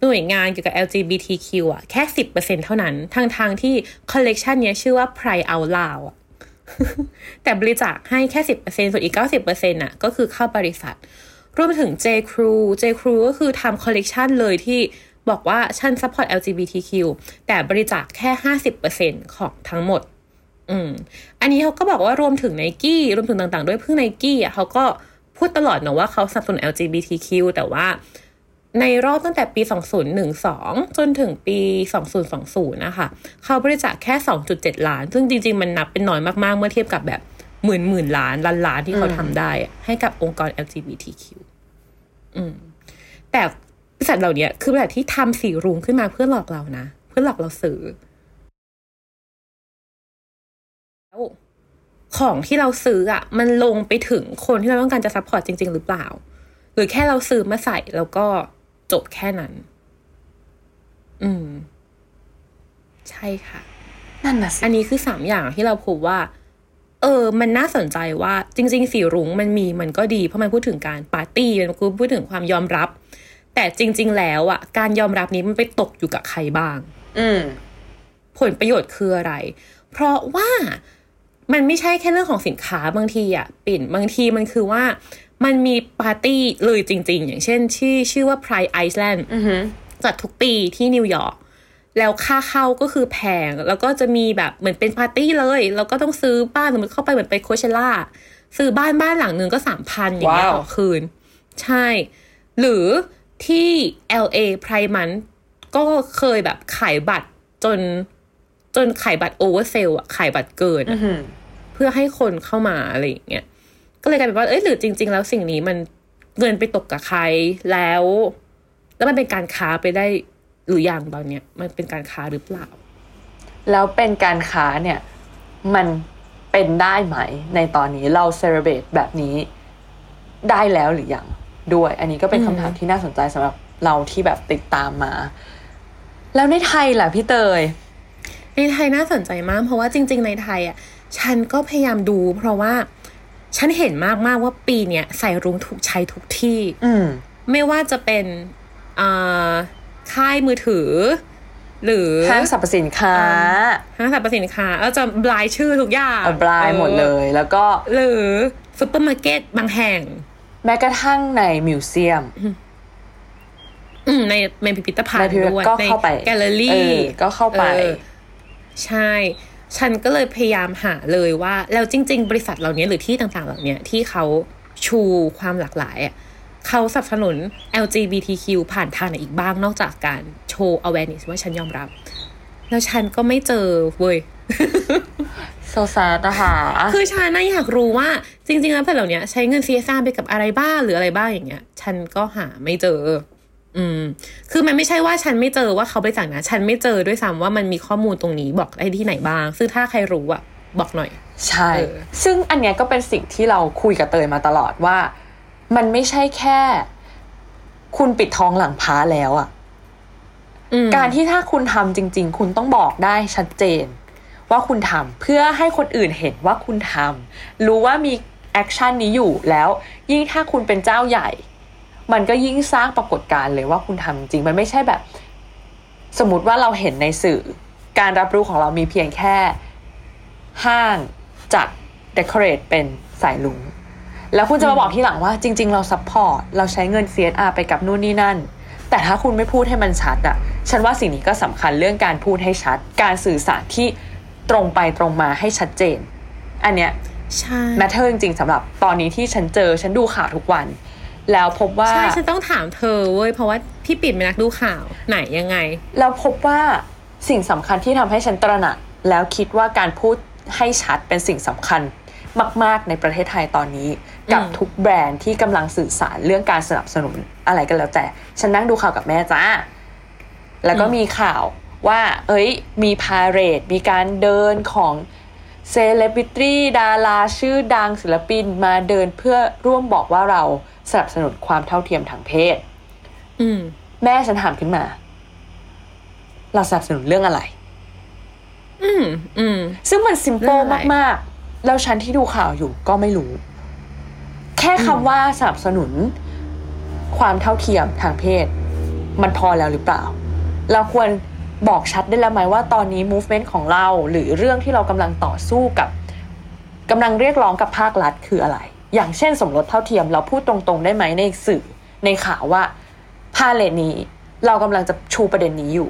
หน่วยงานเกี่ยวกับ LGBTQ อะแค่ 10%เท่านั้น ทางทางที่คอลเลกชันเนี้ยชื่อว่า Pride Out Loud อะแต่บริจาคให้แค่ 10%ส่วนอีก 90%น่ะก็คือเข้าบริษัท รวมถึง J Crew J Crew ก็คือทำคอลเลกชันเลยที่บอกว่าฉัน support LGBTQ แต่บริจาคแค่ 50%ของทั้งหมด อืม อันนี้เขาก็บอกว่ารวมถึงไนกี้รวมถึงต่างๆ ด้วยซึ่งไนกี้อะเขาก็ พูดตลอดนะว่าเขาสนับสนุน LGBTQ แต่ว่าในรอบตั้งแต่ปี 2012 จนถึงปี 2020 นะคะ เขาบริจาคแค่ 2.7 ล้าน ซึ่งจริง ๆ มันนับเป็นน้อยมาก ๆ เมื่อเทียบกับแบบหมื่นหมื่นล้านล้านล้านที่เขาทำได้อะให้กับองค์กร LGBTQ อืม แต่บริษัทเหล่านี้คือบริษัทที่ทำสีรุ้งขึ้นมาเพื่อหลอกเรานะ เพื่อหลอกเราซื้อแล้ว ของที่เราซื้ออะมันลงไปถึงคนที่เราต้องการจะ support จริง ๆ หรือเปล่า หรือแค่เราซื้อมาใส่แล้วก็จบแค่นั้น อืม ใช่ค่ะ นั่นน่ะสิอันนี้คือสามอย่างที่เราพบว่า เออ มันน่าสนใจว่า จริง ๆ สีรุ้งมันมีมันก็ดี เพราะมันพูดถึงการปาร์ตี้มันพูดถึงความยอมรับ แต่จริง ๆ แล้วอะการยอมรับนี้มันไปตกอยู่กับใครบ้าง อืม ผลประโยชน์คืออะไร เพราะว่า มันไม่ใช่แค่เรื่องของสินค้าบางทีอะปิ่นบางทีมันคือว่ามันมีปาร์ตี้เลยจริง ๆ อย่างเช่นชื่อชื่อว่า Pride Island อือหือจัดทุกปีที่นิวยอร์กแล้วค่าเข้าก็คือแพง แล้วก็จะมีแบบเหมือนเป็นปาร์ตี้เลย แล้วก็ต้องซื้อบ้านสมมติเข้าไปเหมือนไป Coachella ซื้อบ้านบ้านหลังหนึ่งก็สามพันอย่างเงี้ยว้าวต่อคืน ใช่ หรือที่ LA Pride Month ก็เคยแบบขายบัตรจน จนขายบัตร oversell อะขายบัตรเกินอะอือหือเพื่อให้คนเข้ามาอะไรอย่างเงี้ยก็เลยกลายเป็นว่าเอ้ยหรือจริง ๆ แล้วสิ่งนี้มันเงินไปตกกับใครแล้ว แล้วมันเป็นการค้าไปได้หรือยังตอนเนี้ยมันเป็นการค้าหรือเปล่า แล้วเป็นการค้าเนี่ย มันเป็นได้ไหม ในตอนนี้เราเซเลบรตแบบนี้ได้แล้วหรือยังด้วย อันนี้ก็เป็นอืมคำถามที่น่าสนใจสำหรับเราที่แบบติดตามมา แล้วในไทยล่ะพี่เตย ในไทยน่าสนใจมาก เพราะว่าจริง ๆ ในไทยอะฉันก็พยายามดู เพราะว่าฉันเห็นมากๆว่าปีเนี้ยสายรุ้งถูกใช้ทุกที่ อืมไม่ว่าจะเป็นอ่าค่ายมือถือ หรือห้างสรรพสินค้าห้างสรรพสินค้าเราจะบลายชื่อทุกอย่างเอาบลายหมดเลย แล้วก็ หรือซุปเปอร์มาร์เก็ตบางแห่ง แม้กระทั่งใน museumอืมในในพิพิธภัณในฑ์พิพิธด้วยก็ในเข้าไปแกลเลอเอรี่อก็เข้าไปออ ใช่ ฉันก็เลยพยายามหาเลยว่า แล้วจริง ๆ บริษัทเหล่านี้หรือที่ต่างๆ เหล่านี้ที่เขาชูความหลากหลายอะเขาสนับสนุน LGBTQ ผ่านทางไหนอีกบ้างนอกจากการโชว์ awareness ว่าฉันยอมรับ แล้วฉันก็ไม่เจอเว้ยโซซานะคะคือฉันน่ะอยากรู้ว่า จริง ๆ แล้วแผ่นเหล่านี้ใช้เงิน CSR ไปกับอะไรบ้างหรืออะไรบ้างอย่างเงี้ย ฉันก็หาไม่เจอ ออืม คือมันไม่ใช่ว่าฉันไม่เจอว่าเขาไปจากนะ ฉันไม่เจอด้วยซ้ำว่ามันมีข้อมูลตรงนี้บอกได้ที่ไหนบ้าง ซึ่งถ้าใครรู้อะบอกหน่อย ใช่เออซึ่งอันเนี้ยก็เป็นสิ่งที่เราคุยกับเตยมาตลอดว่า มันไม่ใช่แค่ คุณปิดทองหลังพระแล้วอะอืมการที่ถ้าคุณทำจริง ๆ คุณต้องบอกได้ชัดเจน ว่าคุณทำเพื่อให้คนอื่นเห็นว่าคุณทำรู้ว่ามี action นี้อยู่แล้ว ยิ่งถ้าคุณเป็นเจ้าใหญ่ มันก็ยิ่งสร้างปรากฏการณ์เลยว่าคุณทำจริง มันไม่ใช่แบบ สมมติว่าเราเห็นในสื่อ การรับรู้ของเรามีเพียงแค่ ห้างจัด decorate เป็นสายรุ้งแล้วคุณจะมาบอกทีหลังว่าจริง ๆ เรา support เราใช้เงิน CSR ไปกับนู่นนี่นั่น แต่ถ้าคุณไม่พูดให้มันชัดอะฉันว่าสิ่งนี้ก็สำคัญเรื่องการพูดให้ชัด การสื่อสารที่ตรงไปตรงมาให้ชัดเจน อันเนี้ยใช่ matter จริงๆสำหรับตอนนี้ที่ฉันเจอ ฉันดูข่าวทุกวัน แล้วพบว่า ใช่ ฉันต้องถามเธอเว้ย เพราะว่าพี่ปิ่นเป็นนักดูข่าวไหนยังไง แล้วพบว่าสิ่งสำคัญที่ทำให้ฉันตระหนักแล้วคิดว่าการพูดให้ชัดเป็นสิ่งสำคัญมาก ๆ ในประเทศไทยตอนนี้ กับอืมทุกแบรนด์ที่กำลังสื่อสารเรื่องการสนับสนุนอะไรกันแล้วแต่ ฉันนั่งดูข่าวกับแม่จ้า แล้วก็มีข่าวว่า เอ้ย มีพาเรดมีการเดินของเซเลบริตี้ดาราชื่อดังศิลปินมาเดินเพื่อร่วมบอกว่าเรา สนับสนุนความเท่าเทียมทางเพศ อืม แม่ฉันถามขึ้นมา เราสนับสนุนเรื่องอะไร อืม อืม ซึ่งมันซิมเรื่เปิอลงอะไรมาก ๆ แล้วฉันที่ดูข่าวอยู่ก็ไม่รู้ แค่คำว่าสนับสนุน ความเท่าเทียมทางเพศ มันพอแล้วหรือเปล่า เราควรบอกชัดได้แล้วไหมว่าตอนนี้ movement ของเรา หรือเรื่องที่เรากำลังต่อสู้กับกำลังเรียกร้องกับภาครัฐคืออะไร อย่างเช่นสมรสเท่าเทียมเราพูดตรงๆได้ไหมในสื่อในข่าวว่าพาเลทนี้เรากำลังจะชูประเด็นนี้อยู่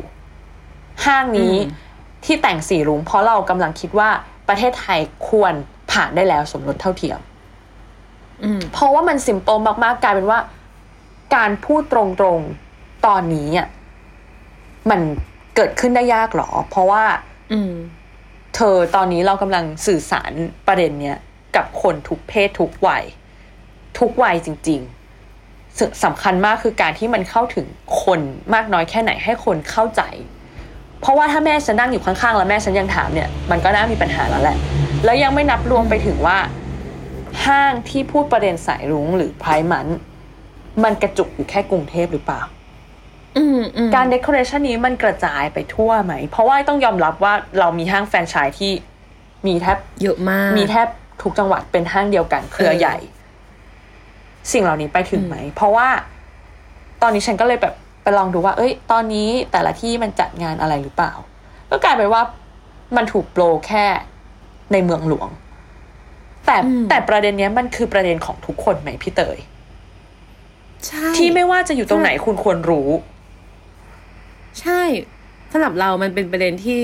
ห้างนี้อืมที่แต่งสีรุ้งเพราะเรากำลังคิดว่าประเทศไทยควรผ่านได้แล้วสมรสเท่าเทียมอืมเพราะว่ามันสิมเปิลมากๆกลายเป็นว่า การพูดตรงๆตอนนี้อะมันเกิดขึ้นได้ยากหรอ เพราะว่า อืมเธอตอนนี้เรากำลังสื่อสารประเด็นเนี้ย กับคนทุกเพศทุกวัย ทุกวัยจริงๆสึสำคัญมากคือการที่มันเข้าถึงคนมากน้อยแค่ไหนให้คนเข้าใจ เพราะว่าถ้าแม่ฉันนั่งอยู่ข้างๆ แล้วแม่ฉันยังถามเนี่ยมันก็น่ามีปัญหาแล้วแหละ แล้วยังไม่นับรวมไปถึงว่า ห้างที่พูดประเด็นสายรุ้งหรือไพร์มัน มันกระจุกอยู่แค่กรุงเทพหรือเปล่าอืมอืมการเดคอเรชันนี้มันกระจายไปทั่วไหม เพราะว่าต้องยอมรับว่าเรามีห้างแฟรนไชส์ที่มีแทบเยอะมาก มีแทบ ทุกจังหวัดเป็นห้างเดียวกัน เครือใหญ่ สิ่งเหล่านี้ไปถึงไหม เพราะว่าตอนนี้ฉันก็เลยแบบไปลองดูว่า เอ้ย ตอนนี้แต่ละที่มันจัดงานอะไรหรือเปล่า ก็กลายเป็นว่ามันถูกโปรแค่ในเมืองหลวง แต่อืมแต่ประเด็นเนี้ยมันคือประเด็นของทุกคนไหมพี่เตยใช่ที่ไม่ว่าจะอยู่ตรงไหนคุณควรรู้ ใช่สำหรับเรามันเป็นประเด็นที่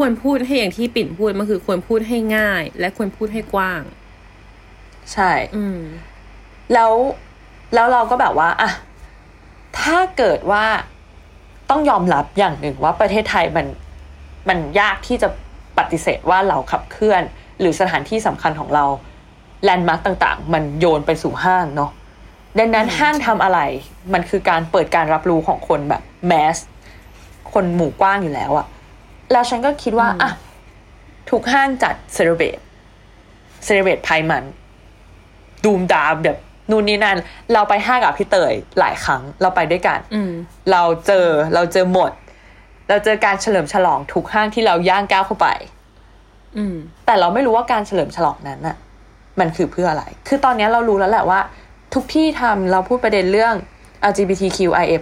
ควรพูดให้อย่างที่ปิ่นพูดมันคือควรพูดให้ง่าย และควรพูดให้กว้าง ใช่ อืม แล้วแล้วเราก็แบบว่าอะถ้าเกิดว่าต้องยอมรับอย่างหนึ่งว่าประเทศไทยมันมันยากที่จะปฏิเสธว่าเราขับเคลื่อน หรือสถานที่สำคัญของเราแลนด์มาร์กต่าง ๆ มันโยนไปสู่ห้างเนาะดังนั้นห้างทำอะไร มันคือการเปิดการรับรู้ของคนแบบ mass คนหมู่กว้างอยู่แล้วอะ แล้วฉันก็คิดว่าอืมอะทุกห้างจัด celebrate celebrate Pride มัน ดูมดามแบบนู่นนี่นั่น เราไปห้างกับพี่เตยหลายครั้ง เราไปด้วยกันอืมเราเจอเราเจอหมด เราเจอการเฉลิมฉลองทุกห้างที่เราย่างก้าวเข้าไปอืมแต่เราไม่รู้ว่าการเฉลิมฉลองนั้นน่ะ มันคือเพื่ออะไร คือตอนนี้เรารู้แล้วแหละว่า ทุกที่ทำเราพูดประเด็นเรื่อง LGBTQIA+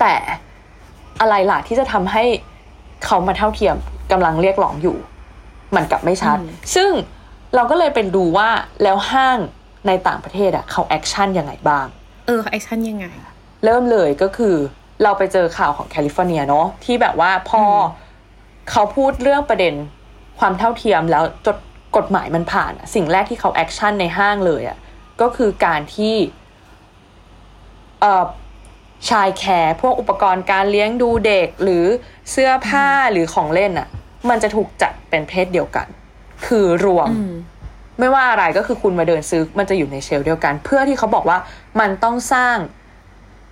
แต่อะไรล่ะที่จะทำให้ เขามาเท่าเทียมกำลังเรียกร้องอยู่ มันกลับไม่ชัดอืมซึ่งเราก็เลยเป็นดูว่าแล้วห้างในต่างประเทศอะเขา action ยังไงบ้าง เออ action ยังไง เริ่มเลยก็คือเราไปเจอข่าวของแคลิฟอร์เนียเนาะที่แบบว่าพออเขาพูดเรื่องประเด็นความเท่าเทียมแล้วจดกฎหมายมันผ่านอะสิ่งแรกที่เขา action ในห้างเลยอะก็คือการที่เอ่อ child care พวกอุปกรณ์การเลี้ยงดูเด็กหรือเสื้อผ้าหรือของเล่นอะมันจะถูกจัดเป็นเพศเดียวกัน คือรวมอืมไม่ว่าอะไรก็คือคุณมาเดินซื้อมันจะอยู่ในเชลฟ์เดียวกัน เพื่อที่เขาบอกว่ามันต้องสร้าง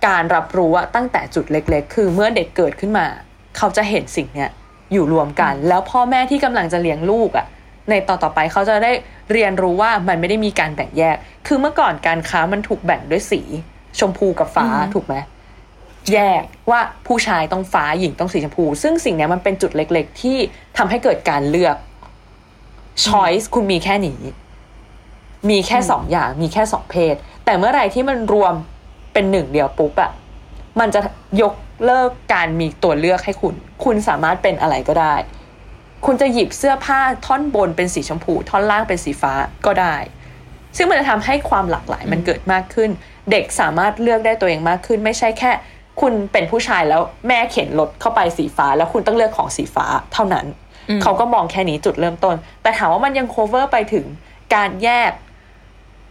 การรับรู้อะตั้งแต่จุดเล็ก ๆ คือเมื่อเด็กเกิดขึ้นมา เขาจะเห็นสิ่งเนี้ยอยู่รวมกัน แล้วพ่อแม่ที่กำลังจะเลี้ยงลูกอะในต่อต่อไปเขาจะได้เรียนรู้ว่ามันไม่ได้มีการแบ่งแยก คือเมื่อก่อนการค้ามันถูกแบ่งด้วยสี ชมพูกับฟ้าอืมถูกไหม แยกว่าผู้ชายต้องฟ้าหญิงต้องสีชมพู ซึ่งสิ่งนี้มันเป็นจุดเล็ก ๆ ที่ทำให้เกิดการเลือก choice คุณมีแค่นี้ มีแค่สองอย่างมีแค่สองเพศ แต่เมื่อไรที่มันรวมเป็นหนึ่งเดียวปุ๊บอะมันจะยกเลิกการมีตัวเลือกให้คุณ คุณสามารถเป็นอะไรก็ได้ คุณจะหยิบเสื้อผ้าท่อนบนเป็นสีชมพู ท่อนล่างเป็นสีฟ้าก็ได้ ซึ่งมันจะทำให้ความหลากหลายมันเกิดมากขึ้น เด็กสามารถเลือกได้ตัวเองมากขึ้น ไม่ใช่แค่ คุณเป็นผู้ชายแล้วแม่เข็นรถเข้าไปสีฟ้า แล้วคุณต้องเลือกของสีฟ้าเท่านั้นอืมเขาก็มองแค่นี้จุดเริ่มต้น แต่ถามว่ามันยัง cover ไปถึงการแยก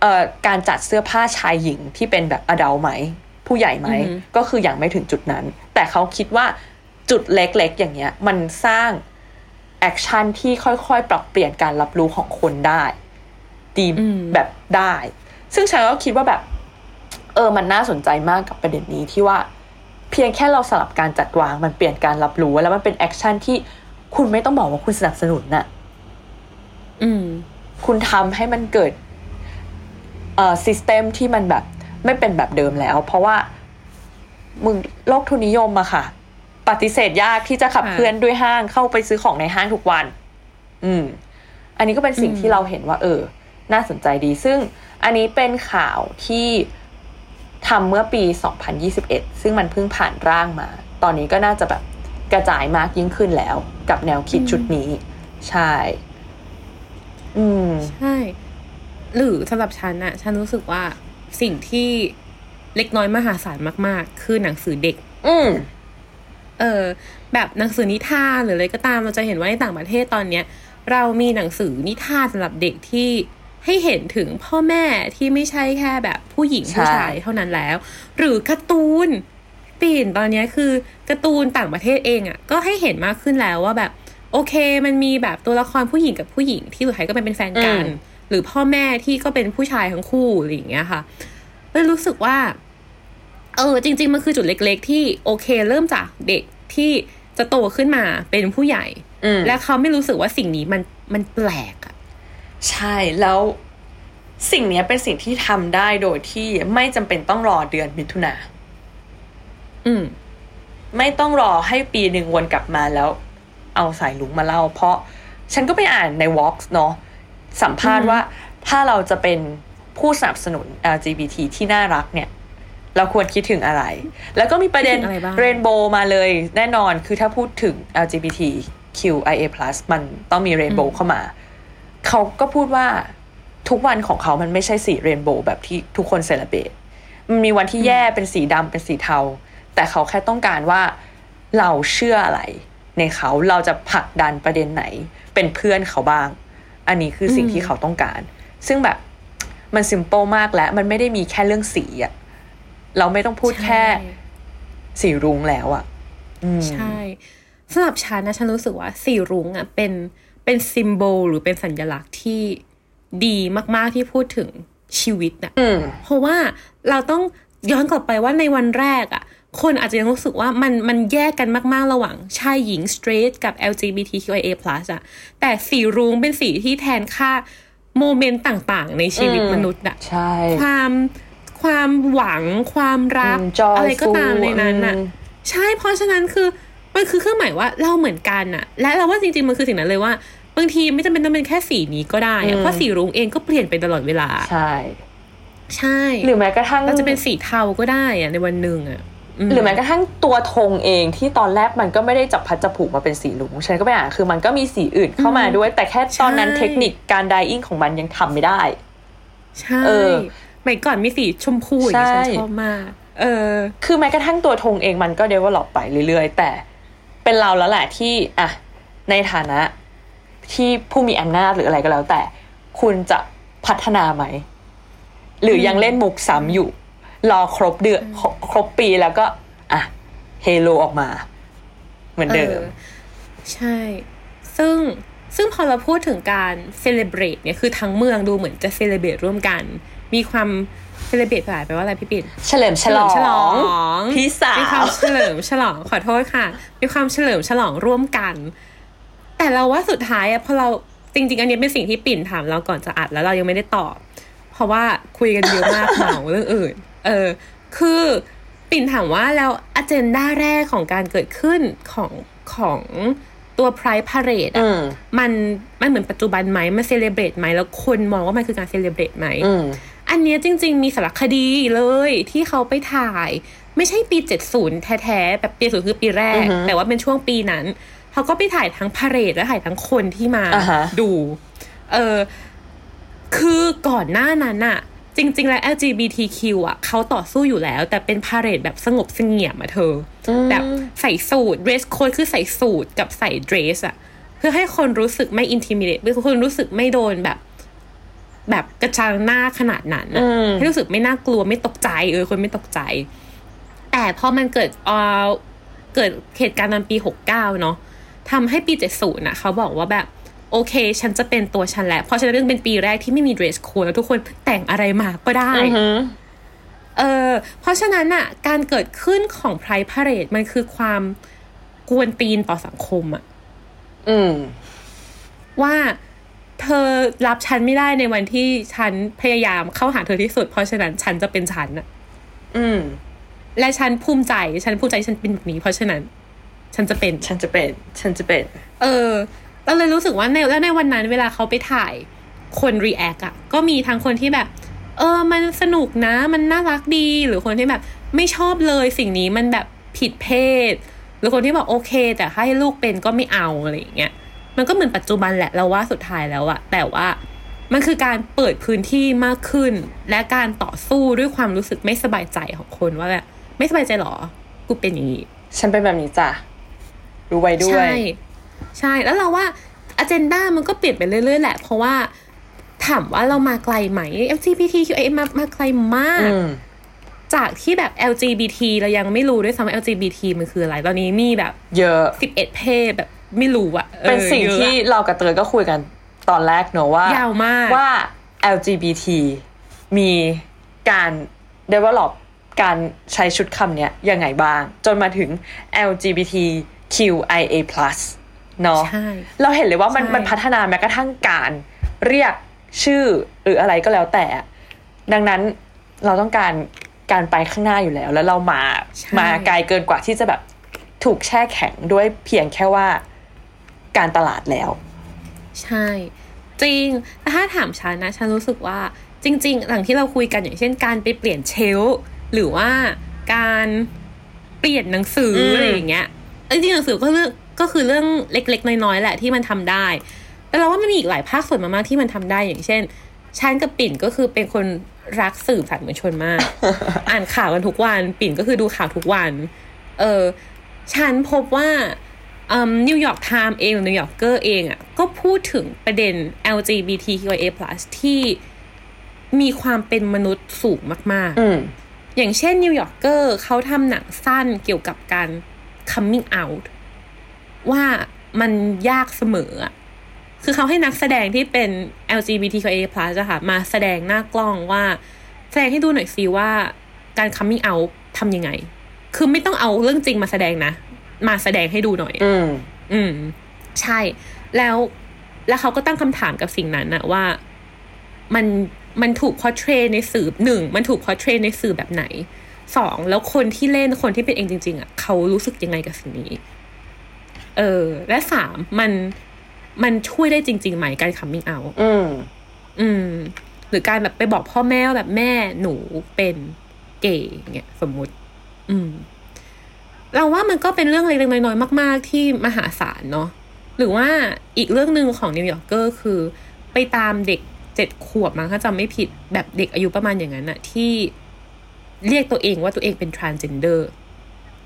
เอ่อการจัดเสื้อผ้าชายหญิงที่เป็นแบบอดัลไหม ผู้ใหญ่ไหมอือฮึก็คืออย่างไม่ถึงจุดนั้น แต่เขาคิดว่าจุดเล็กๆ อย่างเงี้ย มันสร้าง action ที่ค่อยๆ ปรับเปลี่ยนการรับรู้ของคนได้ ดีอืมแบบได้ ซึ่งฉันก็คิดว่าแบบ เออมันน่าสนใจมากกับประเด็นนี้ที่ว่า เพียงแค่เราสลับการจัดวางมันเปลี่ยนการรับรู้แล้วมันเป็น action ที่คุณไม่ต้องบอกว่าคุณสนับสนุนน่ะ อืม คุณทำให้มันเกิด เอ่อ system ที่มันแบบ ไม่เป็นแบบเดิมแล้ว เพราะว่ามึงโลกทุนนิยมอะค่ะ ปฏิเสธยากที่จะขับค่ะเคลื่อนด้วยห้างเข้าไปซื้อของในห้างทุกวัน อืม อันนี้ก็เป็นสิ่งอืมที่เราเห็นว่า เออ น่าสนใจดี ซึ่ง อันนี้เป็นข่าวที่ ทำเมื่อปี 2021 ซึ่งมันเพิ่งผ่านร่างมา ตอนนี้ก็น่าจะแบบกระจายมากยิ่งขึ้นแล้ว กับแนวคิดชุดนี้ ใช่ อืม ใช่ หรือสำหรับฉันอะฉันรู้สึกว่าสิ่งที่เล็กน้อยมหาศาลมาก ๆ คือหนังสือเด็ก อืม เออ แบบหนังสือนิทานหรืออะไรก็ตามเราจะเห็นว่าในต่างประเทศตอนเนี้ย เรามีหนังสือนิทานสำหรับเด็กที่ ให้เห็นถึงพ่อแม่ที่ไม่ใช่แค่แบบผู้หญิงใช่ผู้ชายเท่านั้นแล้ว หรือการ์ตูนปีนตอนเนี้ยคือการ์ตูนต่างประเทศเองอะ่ะก็ให้เห็นมากขึ้นแล้วว่าแบบ โอเค มันมีแบบตัวละครผู้หญิงกับผู้หญิงที่สุดท้ายก็เป็นเป็นแฟนกัน หรือพ่อแม่ที่ก็เป็นผู้ชายทั้งคู่อะไรอย่างเงี้ยค่ะเลยรู้สึกว่า เออ จริง ๆ มันคือจุดเล็ก ๆ ที่โอเค เริ่มจากเด็กที่จะโตขึ้นมาเป็นผู้ใหญ่อืมและเขาไม่รู้สึกว่าสิ่งนี้มันมันแปลกอะ ใช่แล้วสิ่งเนี้ยเป็นสิ่งที่ทำได้โดยที่ไม่จำเป็นต้องรอเดือนมิถุนาอืม ไม่ต้องรอให้ปีหนึ่งวนกลับมาแล้ว เอาสายลุงมาเล่า เพราะฉันก็ไปอ่านใน Vox เนาะสัมภาษณ์อืมว่าถ้าเราจะเป็นผู้สนับสนุน LGBT ที่น่ารักเนี่ย เราควรคิดถึงอะไร แล้วก็มีประเด็นคิดถึงอะไรบ้างเรนโบว์มาเลย แน่นอนคือถ้าพูดถึง LGBTQIA+ มันต้องมีเรนโบว์เข้ามา เขาก็พูดว่าทุกวันของเขามันไม่ใช่สีเรนโบว์แบบที่ทุกคนเซเลบรตมันมีวันที่แย่เป็นสีดำเป็นสีเทา แต่เขาแค่ต้องการว่าเราเชื่ออะไร ในเขาเราจะผลักดันประเด็นไหน เป็นเพื่อนเขาบ้าง อันนี้คือสิ่งอืมที่เขาต้องการ ซึ่งแบบมันซิมเปิลมากแล้วมันไม่ได้มีแค่เรื่องสีอะเราไม่ต้องพูดแค่ใช่สีรุ้งแล้วอะอืมใช่สำหรับฉันนะฉันรู้สึกว่าสีรุ้งอะเป็น เป็นซิมโบลหรือเป็นสัญลักษณ์ที่ดีมากๆที่พูดถึงชีวิตอะอืมเพราะว่าเราต้องย้อนกลับไปว่าในวันแรกอะ คนอาจจะยังรู้สึกว่ามันมันแยกกันมากๆระหว่างชายหญิง straight กับ LGBTQIA+ อะแต่สีรุ้งเป็นสีที่แทนค่าโมเมนต์ต่างๆ ในชีวิตอืมมนุษย์อะใช่ความความหวังความรักอืม joyful อะไรก็ตามในนั้นน่ะอืมใช่เพราะฉะนั้นคือมันคือเครื่องหมายว่าเราเหมือนกันน่ะและเราว่าจริงๆมันคือสิ่งนั้นเลยว่า บางทีไม่จำเป็นต้องเป็นแค่สีนี้ก็ได้อือะมเพราะสีรุ้งเองก็เปลี่ยนไปตลอดเวลา ใช่ ใช่ หรือแม้กระทั่งเราจะเป็นสีเทาก็ได้อะในวันหนึ่งอะมหรือแม้กระทั่งตัวธงเองที่ตอนแรกมันก็ไม่ได้จับพัดจับผูกมาเป็นสีลุงฉันก็ไปอ่านคือมันก็มีสีอื่นเข้ามาด้วย แต่แค่ตอนนั้นใช่เทคนิคการไดอิงของมันยังทำไม่ได้ ใช่เออสมัยก่อนมีสีชมพูอย่างนี้ใช่ฉันชอบมาก เออ คือแม้กระทั่งตัวธงเองมันก็เดเวลลอปไปเรื่อยๆ แต่เป็นเราแล้วแหละที่อะในฐานะ ที่ผู้มีอำนาจหรืออะไรก็แล้ว แต่คุณจะพัฒนาไหม หรือยังเล่นมุกซ้ำอยู่ รอครบเดือนครบครบปีแล้วก็ อะเฮโลออกมา เหมือนเดิมออใช่ ซึ่งซึ่งพอเราพูดถึงการเซเลบรตเนี่ยคือทั้งเมืองดูเหมือนจะเซเลบรตร่วมกัน มีความเซเลบรตหลายแปลว่าอะไรพี่ปิ่นเฉลิมฉลองฉลองพี่สาวมีความเฉลิมฉลองขอโทษค่ะ มีความเฉลิมฉลองร่วมกัน แต่เราว่าสุดท้ายอะพอเราจริง ๆ อันนี้เป็นสิ่งที่ปิ่นถามเราก่อนจะอัดแล้วเรายังไม่ได้ตอบ เพราะว่าคุยกันเยอะมากเหมาเรื่องอื่น เออ คือปิ่นถามว่าแล้วอเจนดาแรกของการเกิดขึ้นของของตัวไพร์พาเรดอือะมมันมันเหมือนปัจจุบันไหมมันเซเลบรตไหมแล้วคนมองว่ามันคือการเซเลบรตไหมอืมอันเนี้ยจริง ๆ มีสารคดีเลยที่เขาไปถ่าย ไม่ใช่ปี 70 แท้ ๆ แบบปีศูนย์คือปีแรกอือฮึแต่ว่าเป็นช่วงปีนั้น เขาก็ไปถ่ายทั้งพาเรดและถ่ายทั้งคนที่มาอ่าฮะดู เออคือก่อนหน้านั้นอะจริง ๆ แล้ว LGBTQ อะเขาต่อสู้อยู่แล้ว แต่เป็นพาเรดแบบสงบเสงี่ยมอะเธออแบบใส่สูท dress code คือใส่สูทกับใส่ dress อะเพื่อให้คนรู้สึกไม่ intimidate เพื่อให้คนรู้สึกไม่โดนแบบ แบบกระจังหน้าขนาดนั้นอะอืมให้รู้สึกไม่น่ากลัวไม่ตกใจเออคนไม่ตกใจ แต่พอมันเกิดเออเกิดเหตุการณ์ตอนปีหกเก้าเนาะ ทำให้ปีเจ็ดศูนย์นะเขาบอกว่าแบบโอเค ฉันจะเป็นตัวฉันแล้วเพราะฉะนั้นเรื่องเป็นปีแรกที่ไม่มี dress code แล้วทุกคนแต่งอะไรมาก็ได้อือหือเออเพราะฉะนั้นอะการเกิดขึ้นของ Pride Parade มันคือความกวนตีนต่อสังคมอะอืม ว่าเธอรับฉันไม่ได้ในวันที่ฉันพยายามเข้าหาเธอที่สุด เพราะฉะนั้นฉันจะเป็นฉันอะอืม และฉันภูมิใจ ฉันภูมิใจที่ฉันเป็นแบบนี้ เพราะฉะนั้น ฉันจะเป็น ฉันจะเป็น ฉันจะเป็น เออเราเลยรู้สึกว่าในแล้วในวันนั้นเวลาเขาไปถ่ายคนรีแอคอะก็มีทั้งคนที่แบบ เออ มันสนุกนะ มันน่ารักดี หรือคนที่แบบไม่ชอบเลยสิ่งนี้มันแบบผิดเพศ หรือคนที่บอกโอเค แต่ให้ลูกเป็นก็ไม่เอาอะไรอย่างเงี้ย มันก็เหมือนปัจจุบันแหละเราว่าสุดท้ายแล้วอะแต่ว่ามันคือการเปิดพื้นที่มากขึ้น และการต่อสู้ด้วยความรู้สึกไม่สบายใจของคนว่าแบบไม่สบายใจหรอ กูเป็นอย่างนี้ ฉันเป็นแบบนี้จ้ะ รู้ไว้ด้วย ใช่ ใช่แล้วเราว่าอ g e n d a มันก็เปลี่ยนไปเรื่อย ๆ แหละ เพราะว่าถามว่าเรามาไกลไหม LGBTQA มามาไกลมากอืมจากที่แบบ LGBT เรายังไม่รู้ด้วยซ้ำว่า LGBT มันคืออะไร ตอนนี้มีแบบ เยอะ11เพศแบบไม่รู้อะออเป็นสิ่งยอะที่เรากับเตยก็คุยกันตอนแรกเนอะว่ายาวมากว่า LGBT มีการ develop การใช้ชุดคำเนี้ยยังไงบ้าง จนมาถึง LGBTQIA+ เนาะใช่เราเห็นเลยว่ามันใช่มันพัฒนาแม้กระทั่งการเรียกชื่อหรืออะไรก็แล้วแต่ ดังนั้นเราต้องการการไปข้างหน้าอยู่แล้ว แล้วเรามาใช่มาไกลเกินกว่าที่จะแบบถูกแช่แข็งด้วยเพียงแค่ว่าการตลาดแล้ว ใช่ จริงแต่ถ้าถามฉันนะ ฉันรู้สึกว่าจริง ๆ หลังที่เราคุยกันอย่างเช่นการไปเปลี่ยนเชลฟ์หรือว่าการเปลี่ยนหนังสือมอะไรอย่างเงี้ยเอ้ย จริงๆหนังสือก็เรื่องก็คือเรื่องเล็กๆ น้อยๆ แหละที่มันทำได้ แต่เราว่ามันมีอีกหลายภาคส่วนมากๆที่มันทำได้อย่างเช่นฉันกับปิ่นก็คือเป็นคนรักสื่อสารมวลชนมาก อ่านข่าวกันทุกวัน ปิ่นก็คือดูข่าวทุกวัน เออฉันพบว่า New York Times เองหรือ New Yorker เองอะก็พูดถึงประเด็น LGBTQIA+ ที่มีความเป็นมนุษย์สูงมากอืมๆอย่างเช่น New Yorker เขาทำหนังสั้นเกี่ยวกับการ coming out ว่ามันยากเสมออะคือเขาให้นักแสดงที่เป็น LGBTQIA+ อะค่ะ มาแสดงหน้ากล้องว่า แสดงให้ดูหน่อยสิว่าการ coming out ทำยังไง คือไม่ต้องเอาเรื่องจริงมาแสดงนะ มาแสดงให้ดูหน่อย อืม อืม ใช่ แล้ว แล้วเขาก็ตั้งคำถามกับสิ่งนั้นนะว่า มัน มันถูกพอเทรในสื่อหนึ่ง มันถูกพอเทรในสื่อแบบไหน สองแล้วคนที่เล่นคนที่เป็นเองจริง ๆอะเขารู้สึกยังไงกับสิ่งนี้ เออ และสามมันมันช่วยได้จริงๆไหมการ coming out อืม อืม หรือการแบบไปบอกพ่อแม่ว่าแบบแม่หนูเป็นเกย์เงี้ยสมมุติ อืม เราว่ามันก็เป็นเรื่องเล็กๆน้อยๆมาก ๆ ที่มหาศาลเนาะหรือว่าอีกเรื่องหนึ่งของนิวยอร์กเกอร์คือ ไปตามเด็กเจ็ดขวบมั้งถ้าจำไม่ผิดแบบเด็กอายุประมาณอย่างนั้นอะที่ เรียกตัวเองว่าตัวเองเป็น transgender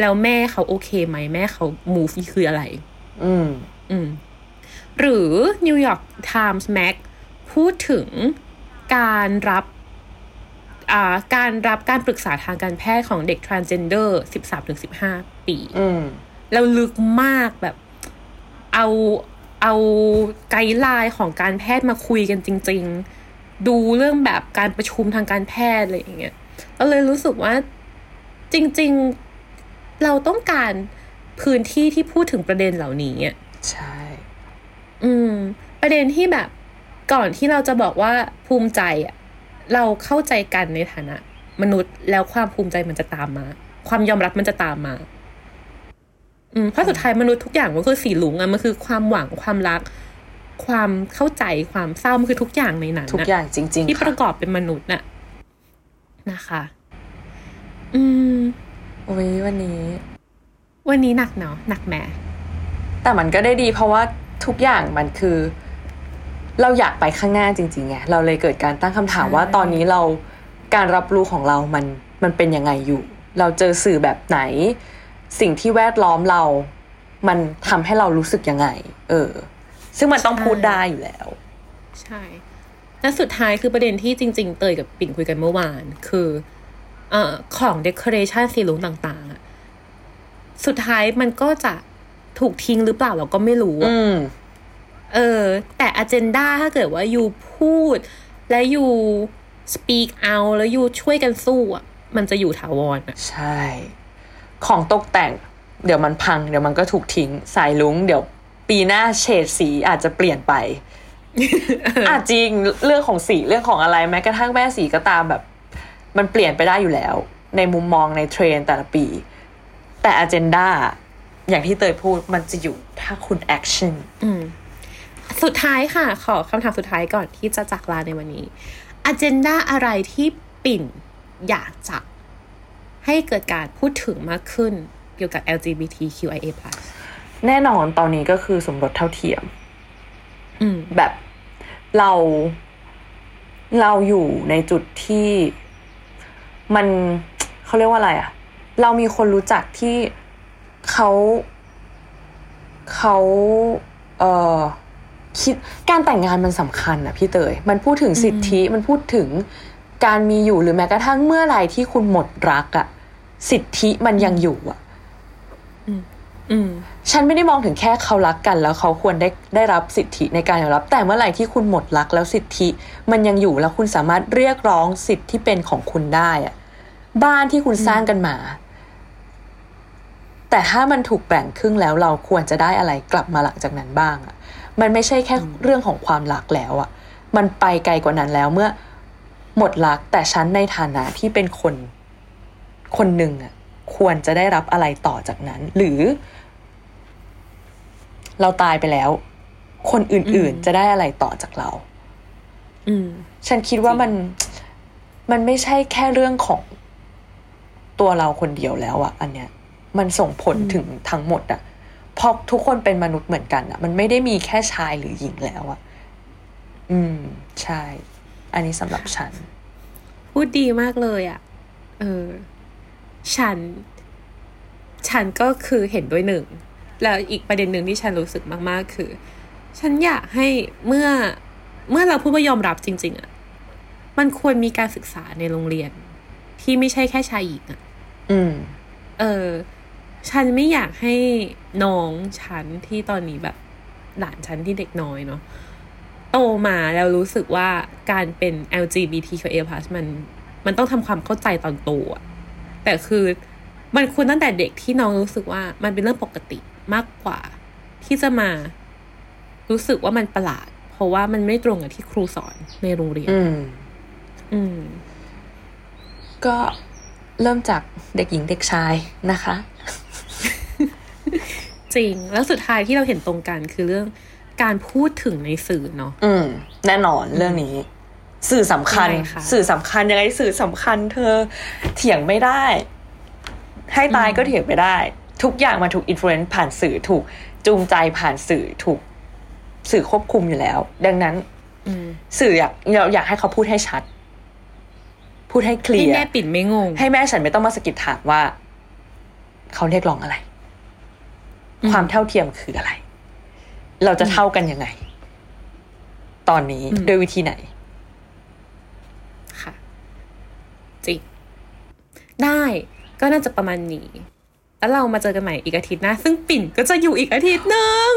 แล้วแม่เขาโอเคไหมแม่เขา move คืออะไร อืม อืม หรือ New York Times Mag พูดถึงการรับอ่าการรับการปรึกษาทางการแพทย์ของเด็ก transgender 13-15 ปีอืมแล้วลึกมากแบบ เอาเอาไกด์ไลน์ของการแพทย์มาคุยกันจริง ๆ ดูเรื่องแบบการประชุมทางการแพทย์อะไรอย่างเงี้ย ก็เลยรู้สึกว่าจริง ๆ เราต้องการพื้นที่ที่พูดถึงประเด็นเหล่านี้อะใช่ อืม ประเด็นที่แบบก่อนที่เราจะบอกว่าภูมิใจอะเราเข้าใจกันในฐานะ มนุษย์แล้วความภูมิใจมันจะตามมา ความยอมรับมันจะตามมาอืมเพราะสุดท้ายมนุษย์ทุกอย่างมันคือสีหลุงอะมันคือความหวังความรัก ความเข้าใจความเศร้ามันคือทุกอย่างในนั้นทุกน่ะอย่างจริงที่ๆปค่ะระกอบเป็นมนุษย์น่ะ นะคะ อืมโอ้ยวันนี้ วันนี้หนักเนาะหนักแหมแต่มันก็ได้ดี เพราะว่าทุกอย่างมันคือ เราอยากไปข้างหน้าจริงๆไงเราเลยเกิดการตั้งคำถามใช่ว่าตอนนี้เราการรับรู้ของเรามันมันเป็นยังไงอยู่ เราเจอสื่อแบบไหน สิ่งที่แวดล้อมเรา มันทำให้เรารู้สึกยังไง เออ ซึ่งมันต้องพูดได้อยู่แล้ว ใช่ และสุดท้ายคือประเด็นที่จริง ๆ เตยกับปิ่นคุยกันเมื่อวาน คือเอ่อของเดคอเรชันสีลุงต่างๆอะสุดท้ายมันก็จะถูกทิ้งหรือเปล่าเราก็ไม่รู้อะอืมเออ แต่อ g e n d a ถ้าเกิดว่ายูพูด และยู speak out แล้วยูช่วยกันสู้อะมันจะอยู่ถาวรอะใช่ ของตกแต่ง เดี๋ยวมันพัง เดี๋ยวมันก็ถูกทิ้ง สายลุง เดี๋ยวปีหน้าเฉดสีอาจจะเปลี่ยนไป อาจจริงเรื่องของสีเรื่องของอะไรแม้กระทั่งแม่สีก็ตามแบบ มันเปลี่ยนไปได้อยู่แล้ว ในมุมมองในเทรนด์แต่ละปี แต่อ g e n d a อย่างที่เตยพูดมันจะอยู่ถ้าคุณ actionอืมสุดท้ายค่ะ ขอคำถามสุดท้ายก่อนที่จะจากลาในวันนี้ agenda อะไรที่ปิ่นอยากจะให้เกิดการพูดถึงมากขึ้นเกี่ยวกับ LGBTQIA+ แน่นอนตอนนี้ก็คือสมรสเท่าเทียมอืม แบบเราเราอยู่ในจุดที่มันเขาเรียกว่าอะไรอะเรามีคนรู้จักที่เขาเขาเอ่อคิดการแต่งงานมันสำคัญอะพี่เตย มันพูดถึงสิทธิมันพูดถึงการมีอยู่หรือแม้กระทั่งเมื่อไหรที่คุณหมดรักอะสิทธิมันยังอยู่อะอืม ฉันไม่ได้มองถึงแค่เขารักกัน แล้วเขาควรได้ได้รับสิทธิในการยอมรับ แต่เมื่อไหร่ที่คุณหมดรักแล้วสิทธิ มันยังอยู่แล้วคุณสามารถเรียกร้องสิทธิที่เป็นของคุณได้อะบ้านที่คุณสร้างกันมา แต่ถ้ามันถูกแบ่งครึ่งแล้วเราควรจะได้อะไรกลับมาหลังจากนั้นบ้างอะมันไม่ใช่แค่เรื่องของความรักแล้วอะมันไปไกลกว่านั้นแล้วเมื่อหมดรักแต่ฉันในฐานะที่เป็นคน คนหนึ่งอะควรจะได้รับอะไรต่อจากนั้น หรือ เราตายไปแล้ว คนอื่นอืมๆจะได้อะไรต่อจากเราอืมฉันคิดว่ามันมันไม่ใช่แค่เรื่องของตัวเราคนเดียวแล้วอะอันเนี้ย มันส่งผลอืมถึงทั้งหมดอะเพราะทุกคนเป็นมนุษย์เหมือนกันอะมันไม่ได้มีแค่ชายหรือหญิงแล้วอะอืม ใช่ อันนี้สำหรับฉัน พูดดีมากเลยอะ่ะเออ ฉัน ฉันก็คือเห็นด้วยหนึ่ง แล้วอีกประเด็นหนึ่งที่ฉันรู้สึกมากๆ คือ ฉันอยากให้เมื่อเมื่อเราพูดว่ายอมรับจริง ๆอะ่ะมันควรมีการศึกษาในโรงเรียน ที่ไม่ใช่แค่ชายหญิงอะ่ะ อืม เออ ฉันไม่อยากให้น้องฉันที่ตอนนี้แบบหลานฉันที่เด็กน้อยเนาะโตมาแล้วรู้สึกว่าการเป็น LGBTQIA+ มันมันต้องทำความเข้าใจตอนโตอะแต่คือมันควรตั้งแต่เด็กที่น้องรู้สึกว่ามันเป็นเรื่องปกติ มากกว่า ที่จะมารู้สึกว่ามันประหลาด เพราะว่ามันไม่ตรงกับที่ครูสอนในโรงเรียน อืม อืม ก็เริ่มจากเด็กหญิงเด็กชายนะคะ จริง แล้วสุดท้ายที่เราเห็นตรงกันคือเรื่องการพูดถึงในสื่อเนาะอืม แน่นอนเรื่องนี้ สื่อสำคัญยังไงคะสื่อสำคัญยังไงสื่อสำคัญ เธอเถียงไม่ได้ ให้ตายก็เถียงไม่ได้ ทุกอย่างมาถูกอิ f ฟ u e n c e ผ่านสื่อถูกจูงใจผ่านสื่อถูกสื่อควบคุมอยู่แล้ว ดังนั้นอืมสื่ออยากเราอยากให้เขาพูดให้ชัด พูดให้เคลีให้ยร์แม่ปิ่นไม่งง ให้แม่ฉันไม่ต้องมาสะกิดถามว่า เขาเรียกร้องอะไรอืมความเท่าเทียมคืออะไร เราจะเท่ากันยังไง ตอนนี้อืมด้วยวิธีไหน ค่ะจริงได้ก็น่าจะประมาณนี้ แล้วเรามาเจอกันใหม่อีกอาทิตย์หน้าซึ่งปิ่นก็จะอยู่อีกอาทิตย์หนึ่ง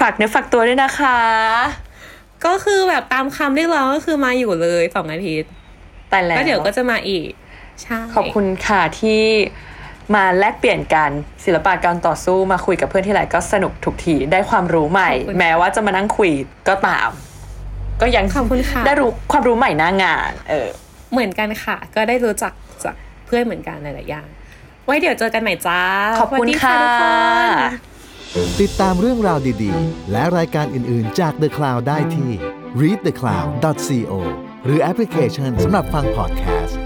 ฝากเนื้อฝากตัวด้วยนะคะ ก็คือแบบตามคำเรียกร้องก็คือมาอยู่เลยสองอาทิตย์แต่แล้วก็เดี๋ยวก็จะมาอีกใช่ขอบคุณค่ะที่มาแลกเปลี่ยนกันศิลปะการต่อสู้มาคุยกับเพื่อนที่ไหนก็สนุกทุกทีได้ความรู้ใหม่ แม้ว่าจะมานั่งคุยก็ตาม ก็ยังขอบคุณค่ะได้รู้ความรู้ใหม่หน้างาน เออ เหมือนกันค่ะ ก็ได้รู้จักจากเพื่อนเหมือนกันหลายๆอย่าง ไว้เดี๋ยวเจอกันใหม่จ้า ขอบคุณสวัสดีค่ะทุกคนติดตามเรื่องราวดีๆ และรายการอื่นๆจาก The Cloud ได้ที่ readthecloud.co หรือแอปพลิเคชันสำหรับฟังพอดแคสต์